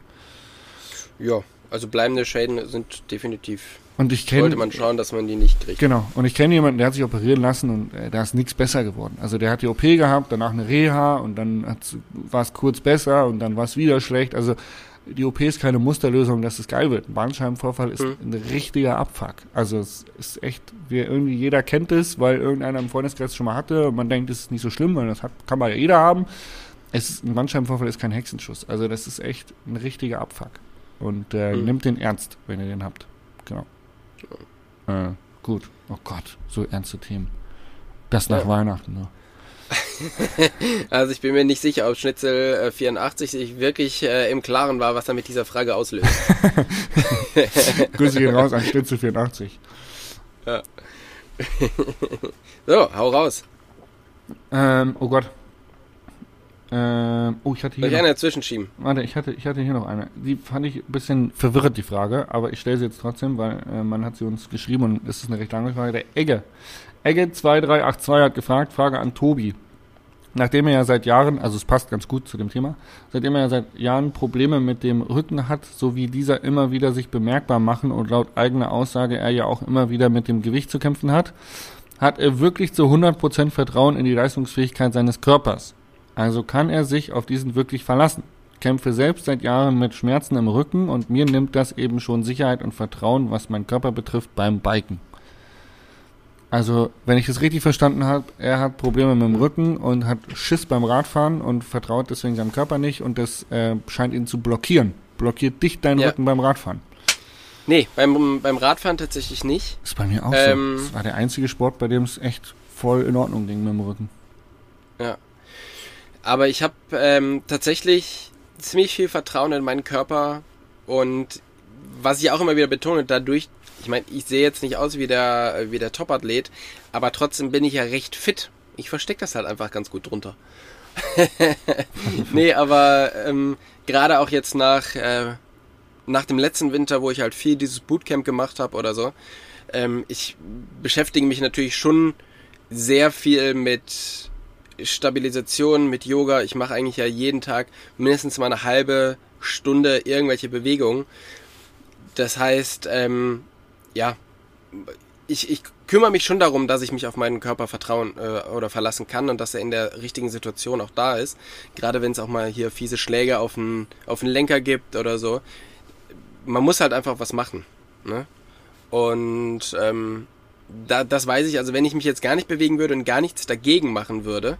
Ja, also bleibende Schäden sind definitiv. Und ich kenne Sollte man schauen, dass man die nicht kriegt. Genau. Und ich kenne jemanden, der hat sich operieren lassen und äh, da ist nichts besser geworden. Also der hat die OP gehabt, danach eine Reha und dann war es kurz besser und dann war es wieder schlecht. Also die OP ist keine Musterlösung, dass es geil wird. Ein Bandscheibenvorfall ist Mhm. ein richtiger Abfuck. Also es ist echt, wir irgendwie jeder kennt es, weil irgendeiner im Freundeskreis schon mal hatte und man denkt, es ist nicht so schlimm, weil das hat, kann man ja jeder haben. Es ist, ein Bandscheibenvorfall ist kein Hexenschuss. Also das ist echt ein richtiger Abfuck. Und äh, Mhm. nimmt den ernst, wenn ihr den habt. Genau. Äh, gut. Oh Gott, so ernste Themen. Das nach Ja. Weihnachten, ne? Also ich bin mir nicht sicher, ob Schnitzel äh, 84 sich wirklich äh, im Klaren war, was er mit dieser Frage auslöst. Grüße gehen raus an Schnitzel 84. So, hau raus. Ähm, oh Gott. Ähm, oh, ich hatte Soll hier ich noch, eine dazwischen schieben? warte, ich hatte, ich hatte hier noch eine. Die fand ich ein bisschen verwirrt, die Frage, aber ich stelle sie jetzt trotzdem, weil äh, man hat sie uns geschrieben und es ist eine recht lange Frage. Der Egge. Egge2382 hat gefragt, Frage an Tobi. Nachdem er ja seit Jahren, also es passt ganz gut zu dem Thema, seitdem er ja seit Jahren Probleme mit dem Rücken hat, so wie dieser immer wieder sich bemerkbar machen und laut eigener Aussage er ja auch immer wieder mit dem Gewicht zu kämpfen hat, hat er wirklich zu 100% Vertrauen in die Leistungsfähigkeit seines Körpers. Also kann er sich auf diesen wirklich verlassen. Kämpfe selbst seit Jahren mit Schmerzen im Rücken und mir nimmt das eben schon Sicherheit und Vertrauen, was meinen Körper betrifft, beim Biken. Also, wenn ich es richtig verstanden habe, er hat Probleme mit dem Rücken und hat Schiss beim Radfahren und vertraut deswegen seinem Körper nicht und das äh, scheint ihn zu blockieren. Blockiert dich deinen Ja. Rücken beim Radfahren. Nee, beim, beim Radfahren tatsächlich nicht. Ist bei mir auch Ähm. so. Das war der einzige Sport, bei dem es echt voll in Ordnung ging mit dem Rücken. Aber ich habe ähm, tatsächlich ziemlich viel Vertrauen in meinen Körper und was ich auch immer wieder betone, dadurch, ich meine, ich sehe jetzt nicht aus wie der, wie der Topathlet, aber trotzdem bin ich ja recht fit. Ich verstecke das halt einfach ganz gut drunter. nee, aber ähm, gerade auch jetzt nach, äh, nach dem letzten Winter, wo ich halt viel dieses Bootcamp gemacht habe oder so, ähm, ich beschäftige mich natürlich schon sehr viel mit Stabilisation, mit Yoga. Ich mache eigentlich ja jeden Tag mindestens mal eine halbe Stunde irgendwelche Bewegungen. Das heißt, ähm, ja, ich, ich kümmere mich schon darum, dass ich mich auf meinen Körper vertrauen äh, oder verlassen kann und dass er in der richtigen Situation auch da ist. Gerade wenn es auch mal hier fiese Schläge auf den, auf den Lenker gibt oder so. Man muss halt einfach was machen. Ne? Und ähm, da, das weiß ich, also wenn ich mich jetzt gar nicht bewegen würde und gar nichts dagegen machen würde,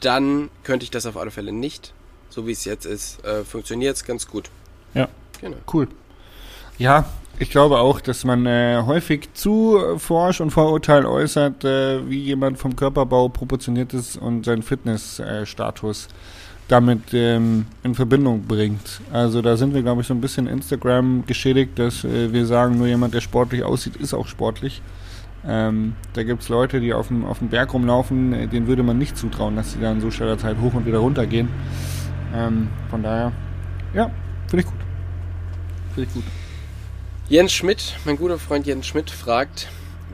dann könnte ich das auf alle Fälle nicht. So wie es jetzt ist, äh, funktioniert es ganz gut. Ja. Genau. Cool. Ja, Ich glaube auch, dass man äh, häufig zu forsch und Vorurteil äußert, äh, wie jemand vom Körperbau proportioniert ist und seinen Fitnessstatus damit ähm, in Verbindung bringt. Also da sind wir, glaube ich, so ein bisschen Instagram geschädigt, dass äh, wir sagen, nur jemand, der sportlich aussieht, ist auch sportlich. Ähm, da gibt es Leute, die auf dem, auf dem Berg rumlaufen, äh, denen würde man nicht zutrauen, dass sie da in so schneller Zeit hoch und wieder runter gehen. Ähm, von daher, ja, finde ich gut. Finde ich gut. Jens Schmidt, mein guter Freund Jens Schmidt, fragt,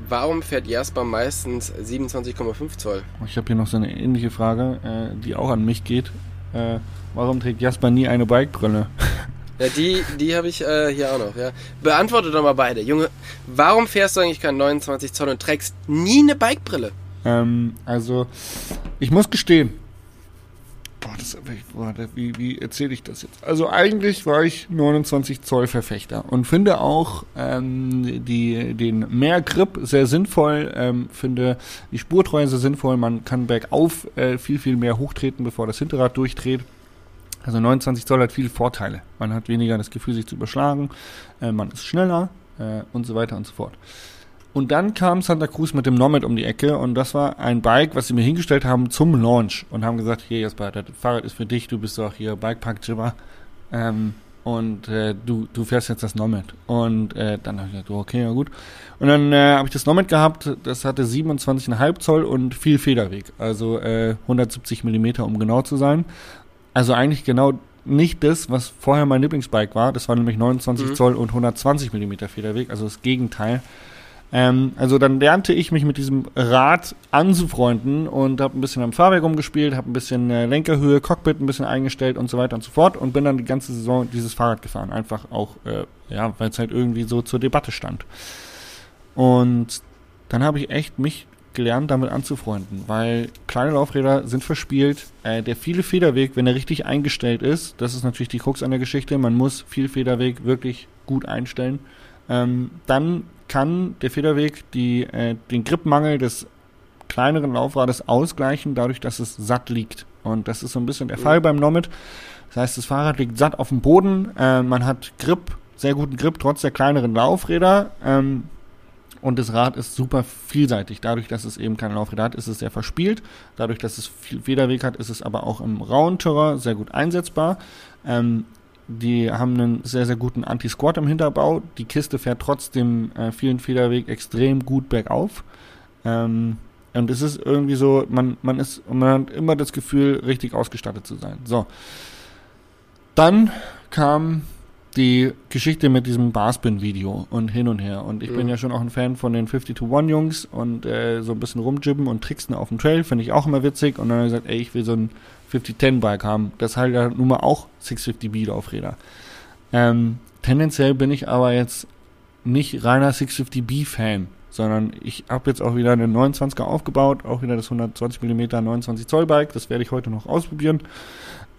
warum fährt Jasper meistens 27,5 Zoll? Ich habe hier noch so eine ähnliche Frage, äh, die auch an mich geht. Äh, warum trägt Jasper nie eine Bikebrille? Ja, die, die habe ich äh, hier auch noch, ja. Beantworte doch mal beide. Junge, warum fährst du eigentlich keinen 29 Zoll und trägst nie eine Bikebrille? Ähm, also, ich muss gestehen. Boah, das, boah, wie, wie erzähle ich das jetzt? Also eigentlich war ich 29 Zoll Verfechter und finde auch ähm, die, den mehr Grip sehr sinnvoll, ähm, finde die Spurtreue sehr sinnvoll. Man kann bergauf äh, viel, viel mehr hochtreten, bevor das Hinterrad durchdreht. Also 29 Zoll hat viele Vorteile. Man hat weniger das Gefühl, sich zu überschlagen, äh, man ist schneller äh, und so weiter und so fort. Und dann kam Santa Cruz mit dem Nomad um die Ecke und das war ein Bike, was sie mir hingestellt haben zum Launch und haben gesagt, hier Jasper, das Fahrrad ist für dich, du bist doch hier Bikepark-Jibber ähm, und äh, du, du fährst jetzt das Nomad. Und äh, dann habe ich gesagt, okay, ja gut. Und dann äh, habe ich das Nomad gehabt, das hatte 27,5 Zoll und viel Federweg, also äh, 170 Millimeter, um genau zu sein. Also eigentlich genau nicht das, was vorher mein Lieblingsbike war. Das war nämlich 29 mhm. Zoll und 120 Millimeter Federweg, also das Gegenteil. Ähm, also dann lernte ich mich mit diesem Rad anzufreunden und habe ein bisschen am Fahrwerk rumgespielt, habe ein bisschen äh, Lenkerhöhe, Cockpit ein bisschen eingestellt und so weiter und so fort und bin dann die ganze Saison dieses Fahrrad gefahren. Einfach auch, äh, ja, weil es halt irgendwie so zur Debatte stand. Und dann habe ich echt mich gelernt, damit anzufreunden, weil kleine Laufräder sind verspielt. Äh, der viele Federweg, wenn er richtig eingestellt ist, das ist natürlich die Krux an der Geschichte, man muss viel Federweg wirklich gut einstellen. Ähm, dann kann der Federweg die, äh, den Gripmangel des kleineren Laufrades ausgleichen, dadurch, dass es satt liegt. Und das ist so ein bisschen der Fall beim Nomad. Das heißt, das Fahrrad liegt satt auf dem Boden, äh, man hat Grip, sehr guten Grip, trotz der kleineren Laufräder. Ähm, und das Rad ist super vielseitig. Dadurch, dass es eben keine Laufräder hat, ist es sehr verspielt. Dadurch, dass es viel Federweg hat, ist es aber auch im rauen Terrain sehr gut einsetzbar. Ähm, die haben einen sehr, sehr guten Anti-Squat im Hinterbau. Die Kiste fährt trotzdem äh, vielen Federweg extrem gut bergauf. Ähm, und es ist irgendwie so, man, man ist, man hat immer das Gefühl, richtig ausgestattet zu sein. So. Dann kam die Geschichte mit diesem Barspin-Video und hin und her. Und ich mhm. bin ja schon auch ein Fan von den 50-to-1-Jungs und äh, so ein bisschen rumjibben und tricksen auf dem Trail, finde ich auch immer witzig. Und dann habe ich gesagt, ey, ich will so ein 50-10-Bike haben. Das halt ja nun mal auch 650B-Laufräder. Ähm, tendenziell bin ich aber jetzt nicht reiner 650B-Fan, sondern ich habe jetzt auch wieder einen 29er aufgebaut, auch wieder das 120 mm 29 Zoll Bike. Das werde ich heute noch ausprobieren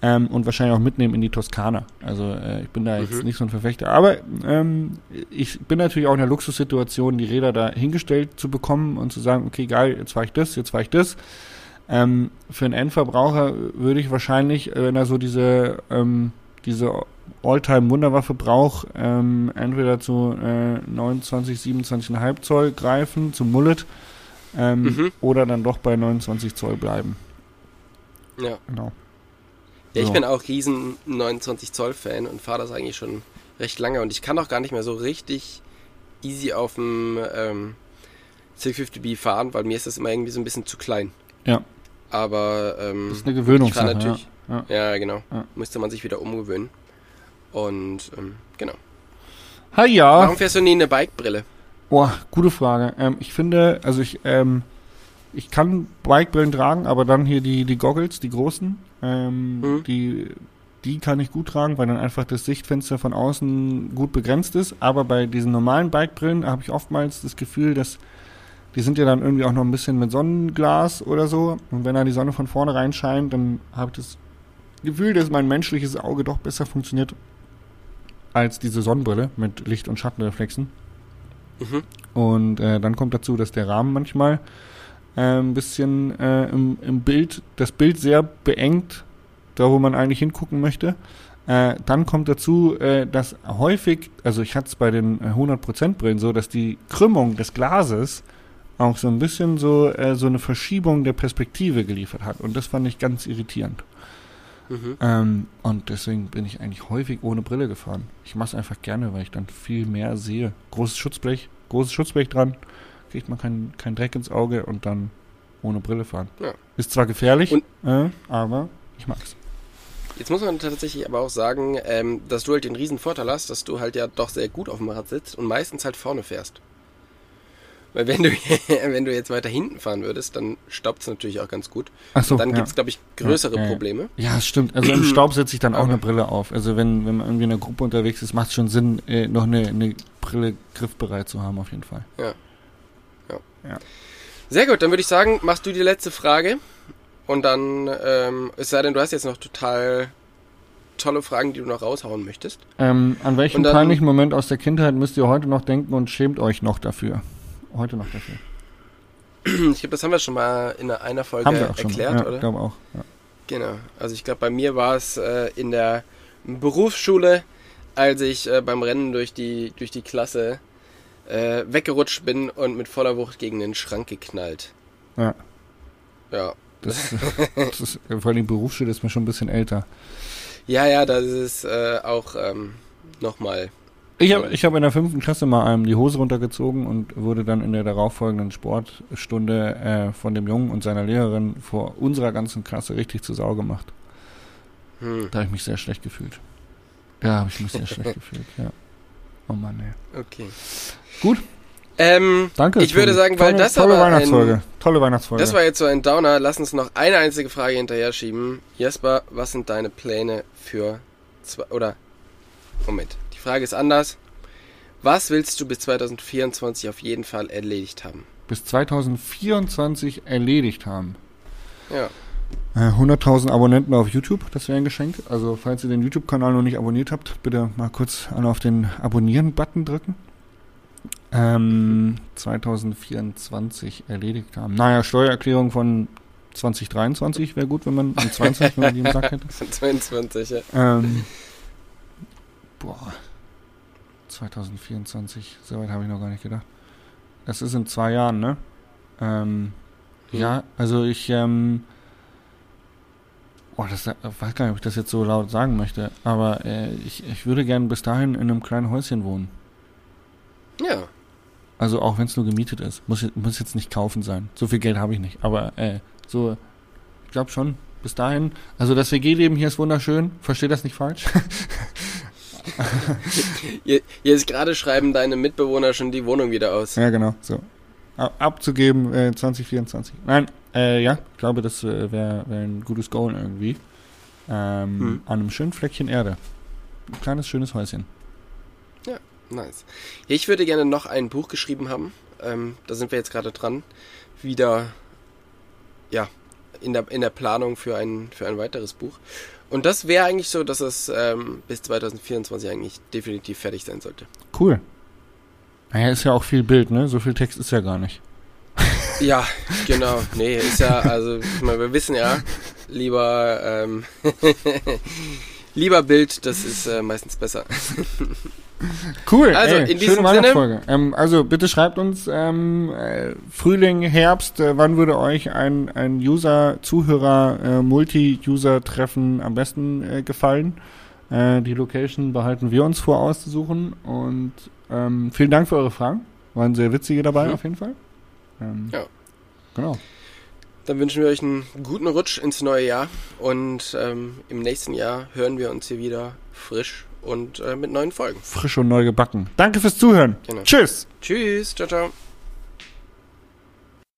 ähm, und wahrscheinlich auch mitnehmen in die Toskana. Also äh, ich bin da jetzt mhm. nicht so ein Verfechter. Aber ähm, ich bin natürlich auch in der Luxussituation, die Räder da hingestellt zu bekommen und zu sagen, okay, geil, jetzt fahre ich das, jetzt fahre ich das. Ähm, für einen Endverbraucher würde ich wahrscheinlich, äh, wenn er so diese, ähm, diese Alltime-Wunderwaffe braucht, ähm, entweder zu äh, 29, 27,5 Zoll greifen, zum Mullet, ähm, mhm. oder dann doch bei 29 Zoll bleiben. Ja. Genau. Ja, ich so. bin auch riesen 29 Zoll Fan und fahre das eigentlich schon recht lange und ich kann auch gar nicht mehr so richtig easy auf dem ähm, 650B fahren, weil mir ist das immer irgendwie so ein bisschen zu klein. Ja. Aber ähm, das ist eine Gewöhnungssache. Natürlich, ja. Ja. ja, genau. Ja. Müsste man sich wieder umgewöhnen. Und ähm, genau. Hi ja. Warum fährst du nie eine Bikebrille? Boah, gute Frage. Ähm, ich finde, also ich ähm, ich kann Bikebrillen tragen, aber dann hier die, die Goggles, die großen, ähm, mhm. die, die kann ich gut tragen, weil dann einfach das Sichtfenster von außen gut begrenzt ist. Aber bei diesen normalen Bikebrillen habe ich oftmals das Gefühl, dass die sind ja dann irgendwie auch noch ein bisschen mit Sonnenglas oder so. Und wenn da die Sonne von vorne reinscheint, dann habe ich das Gefühl, dass mein menschliches Auge doch besser funktioniert als diese Sonnenbrille mit Licht- und Schattenreflexen. Mhm. Und äh, dann kommt dazu, dass der Rahmen manchmal äh, ein bisschen äh, im, im, Bild, das Bild sehr beengt, da wo man eigentlich hingucken möchte. Äh, dann kommt dazu, äh, dass häufig, also ich hatte es bei den äh, 100% Brillen so, dass die Krümmung des Glases auch so ein bisschen so, äh, so eine Verschiebung der Perspektive geliefert hat. Und das fand ich ganz irritierend. Mhm. Ähm, und deswegen bin ich eigentlich häufig ohne Brille gefahren. Ich mache es einfach gerne, weil ich dann viel mehr sehe. Großes Schutzblech, großes Schutzblech dran, kriegt man keinen kein Dreck ins Auge und dann ohne Brille fahren. Ja. Ist zwar gefährlich, Und- äh, aber ich mag's. Jetzt muss man tatsächlich aber auch sagen, ähm, dass du halt den riesen Vorteil hast, dass du halt ja doch sehr gut auf dem Rad sitzt und meistens halt vorne fährst. Weil wenn du, wenn du jetzt weiter hinten fahren würdest, dann staubt es natürlich auch ganz gut. Ach so, dann ja. gibt's glaube ich, größere Ja, ja, ja. Probleme. Ja, es stimmt. Also im Staub setze ich dann auch eine Brille auf. Also wenn, wenn man irgendwie in einer Gruppe unterwegs ist, macht es schon Sinn, äh, noch eine, eine Brille griffbereit zu haben, auf jeden Fall. Sehr gut, dann würde ich sagen, machst du die letzte Frage. Und dann, ähm, es sei denn, du hast jetzt noch total tolle Fragen, die du noch raushauen möchtest. Ähm, an welchen dann- peinlichen Moment aus der Kindheit müsst ihr heute noch denken und schämt euch noch dafür? Heute noch dafür. Ich glaube, das haben wir schon mal in einer Folge Haben wir auch schon. erklärt, ja, oder? Ich glaube auch. Ja. Genau. Also ich glaube, bei mir war es äh, in der Berufsschule, als ich äh, beim Rennen durch die, durch die Klasse äh, weggerutscht bin und mit voller Wucht gegen den Schrank geknallt. Ja. Ja. Das, das ist, vor allem die Berufsschule ist mir schon ein bisschen älter. Ja, ja, das ist äh, auch ähm, nochmal. Ich habe ich hab in der fünften Klasse mal einem die Hose runtergezogen und wurde dann in der darauffolgenden Sportstunde äh, von dem Jungen und seiner Lehrerin vor unserer ganzen Klasse richtig zu Sau gemacht. Hm, Da habe ich mich sehr schlecht gefühlt. Ja, habe ich mich sehr schlecht gefühlt, ja. Oh Mann, ey. okay. Gut. Ähm, Danke. Ich würde sagen, weil tolle, das tolle aber ein- Weihnachtsfolge. Tolle Weihnachtsfolge. das war jetzt so ein Downer. Lass uns noch eine einzige Frage hinterher schieben. Jesper, was sind deine Pläne für zwei, oder Moment, die Frage ist anders. Was willst du bis 2024 auf jeden Fall erledigt haben? Bis 2024 erledigt haben. Ja. Äh, 100.000 Abonnenten auf YouTube, das wäre ein Geschenk. Also, falls ihr den YouTube-Kanal noch nicht abonniert habt, bitte mal kurz alle auf den Abonnieren-Button drücken. Ähm, 2024 erledigt haben. Naja, Steuererklärung von 2023 wäre gut, wenn man, und 22, wenn man die im Sack hätte. 22, ja. Ähm, boah. 2024, soweit habe ich noch gar nicht gedacht. Das ist in zwei Jahren, ne? Ähm, Hm. Ja, also ich, ähm, boah, das ich weiß gar nicht, ob ich das jetzt so laut sagen möchte, aber äh, ich, ich würde gerne bis dahin in einem kleinen Häuschen wohnen. Ja. Also auch wenn es nur gemietet ist. Muss, jetzt- muss jetzt nicht kaufen sein. So viel Geld habe ich nicht. Aber äh, so, ich glaube schon, bis dahin. Also das WG-Leben hier ist wunderschön. Verstehe das nicht falsch. Hier, jetzt gerade schreiben deine Mitbewohner schon die Wohnung wieder aus. Ja, genau. So. Ab, abzugeben äh, 2024. Nein, äh, ja, ich glaube, das äh, wäre wär ein gutes Goal irgendwie. Ähm, Hm. An einem schönen Fleckchen Erde. Ein kleines, schönes Häuschen. Nice. Ich würde gerne noch ein Buch geschrieben haben. Ähm, da sind wir jetzt gerade dran. Wieder, ja, in der, in der Planung für ein, für ein weiteres Buch. Und das wäre eigentlich so, dass es ähm, bis 2024 eigentlich definitiv fertig sein sollte. Cool. Naja, ist ja auch viel Bild, ne? So viel Text ist ja gar nicht. Ja, genau. Nee, ist ja, also, ich meine, wir wissen ja, lieber, ähm, lieber Bild, das ist äh, meistens besser. Cool. Also, ey, in diesem schöne Sinne- Weihnachtsfolge. Ähm, also bitte schreibt uns ähm, äh, Frühling, Herbst, äh, wann würde euch ein, ein User, Zuhörer, äh, Multi-User-Treffen am besten äh, gefallen? Äh, die Location behalten wir uns vor auszusuchen und ähm, vielen Dank für eure Fragen. Waren sehr witzige dabei Mhm. auf jeden Fall. Ähm, Ja. Genau. Dann wünschen wir euch einen guten Rutsch ins neue Jahr und ähm, im nächsten Jahr hören wir uns hier wieder frisch und äh, mit neuen Folgen. Frisch und neu gebacken. Danke fürs Zuhören. Genau. Tschüss. Tschüss, ciao, ciao.